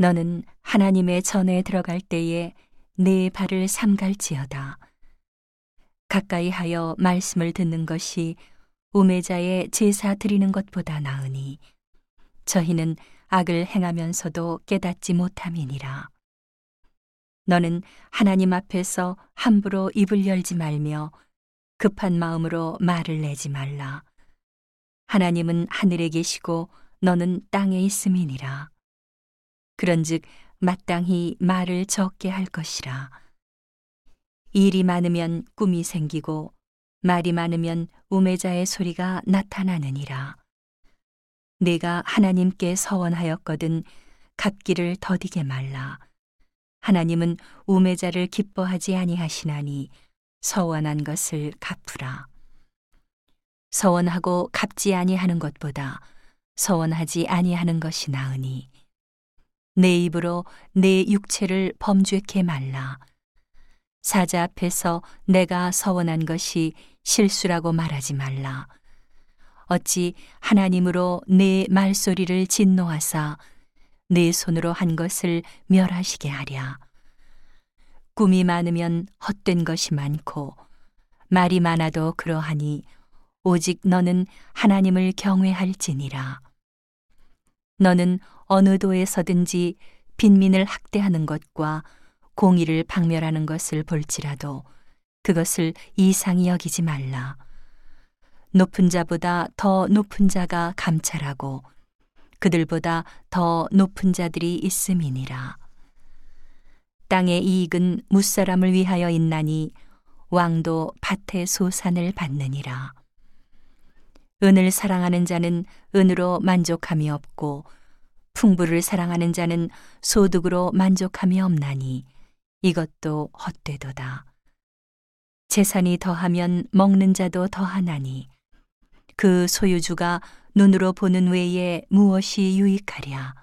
너는 하나님의 전에 들어갈 때에 네 발을 삼갈지어다. 가까이 하여 말씀을 듣는 것이 우매자의 제사 드리는 것보다 나으니 저희는 악을 행하면서도 깨닫지 못함이니라. 너는 하나님 앞에서 함부로 입을 열지 말며 급한 마음으로 말을 내지 말라. 하나님은 하늘에 계시고 너는 땅에 있음이니라. 그런즉 마땅히 말을 적게 할 것이라. 일이 많으면 꿈이 생기고 말이 많으면 우매자의 소리가 나타나느니라. 내가 하나님께 서원하였거든 갚기를 더디게 말라. 하나님은 우매자를 기뻐하지 아니하시나니 서원한 것을 갚으라. 서원하고 갚지 아니하는 것보다 서원하지 아니하는 것이 나으니 내 입으로 내 육체를 범죄케 말라. 사자 앞에서 내가 서원한 것이 실수라고 말하지 말라. 어찌 하나님으로 내 말소리를 진노하사 내 손으로 한 것을 멸하시게 하랴. 꿈이 많으면 헛된 것이 많고 말이 많아도 그러하니 오직 너는 하나님을 경외할지니라. 너는 어느 도에서든지 빈민을 학대하는 것과 공의를 박멸하는 것을 볼지라도 그것을 이상히 여기지 말라. 높은 자보다 더 높은 자가 감찰하고 그들보다 더 높은 자들이 있음이니라. 땅의 이익은 무사람을 위하여 있나니 왕도 밭의 소산을 받느니라. 은을 사랑하는 자는 은으로 만족함이 없고 풍부를 사랑하는 자는 소득으로 만족함이 없나니 이것도 헛되도다. 재산이 더하면 먹는 자도 더하나니 그 소유주가 눈으로 보는 외에 무엇이 유익하랴.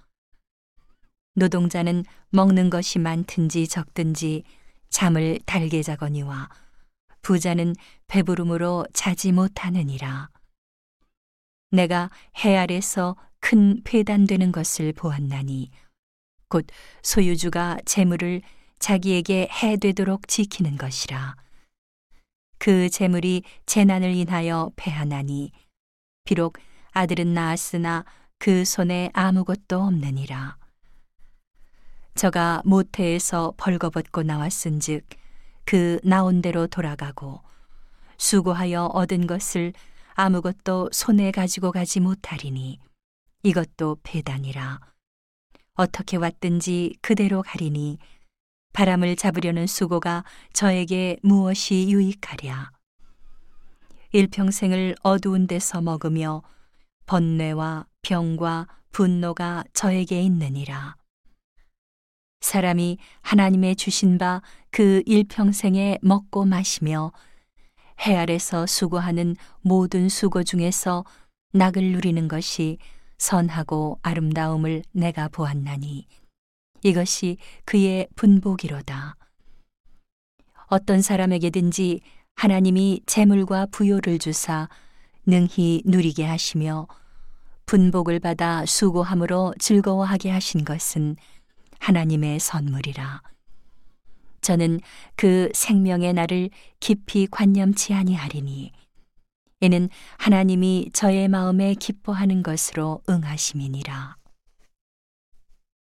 노동자는 먹는 것이 많든지 적든지 잠을 달게 자거니와 부자는 배부름으로 자지 못하느니라. 내가 해 아래서 큰 폐단되는 것을 보았나니 곧 소유주가 재물을 자기에게 해되도록 지키는 것이라. 그 재물이 재난을 인하여 패하나니 비록 아들은 낳았으나 그 손에 아무것도 없느니라. 저가 모태에서 벌거벗고 나왔은즉 그 나온 대로 돌아가고 수고하여 얻은 것을 아무것도 손에 가지고 가지 못하리니 이것도 배단이라. 어떻게 왔든지 그대로 가리니 바람을 잡으려는 수고가 저에게 무엇이 유익하랴. 일평생을 어두운 데서 먹으며 번뇌와 병과 분노가 저에게 있느니라. 사람이 하나님의 주신 바 그 일평생에 먹고 마시며 해 아래서 수고하는 모든 수고 중에서 낙을 누리는 것이 선하고 아름다움을 내가 보았나니 이것이 그의 분복이로다. 어떤 사람에게든지 하나님이 재물과 부요를 주사 능히 누리게 하시며 분복을 받아 수고함으로 즐거워하게 하신 것은 하나님의 선물이라. 저는 그 생명의 날을 깊이 관념치 아니하리니 이는 하나님이 저의 마음에 기뻐하는 것으로 응하심이니라.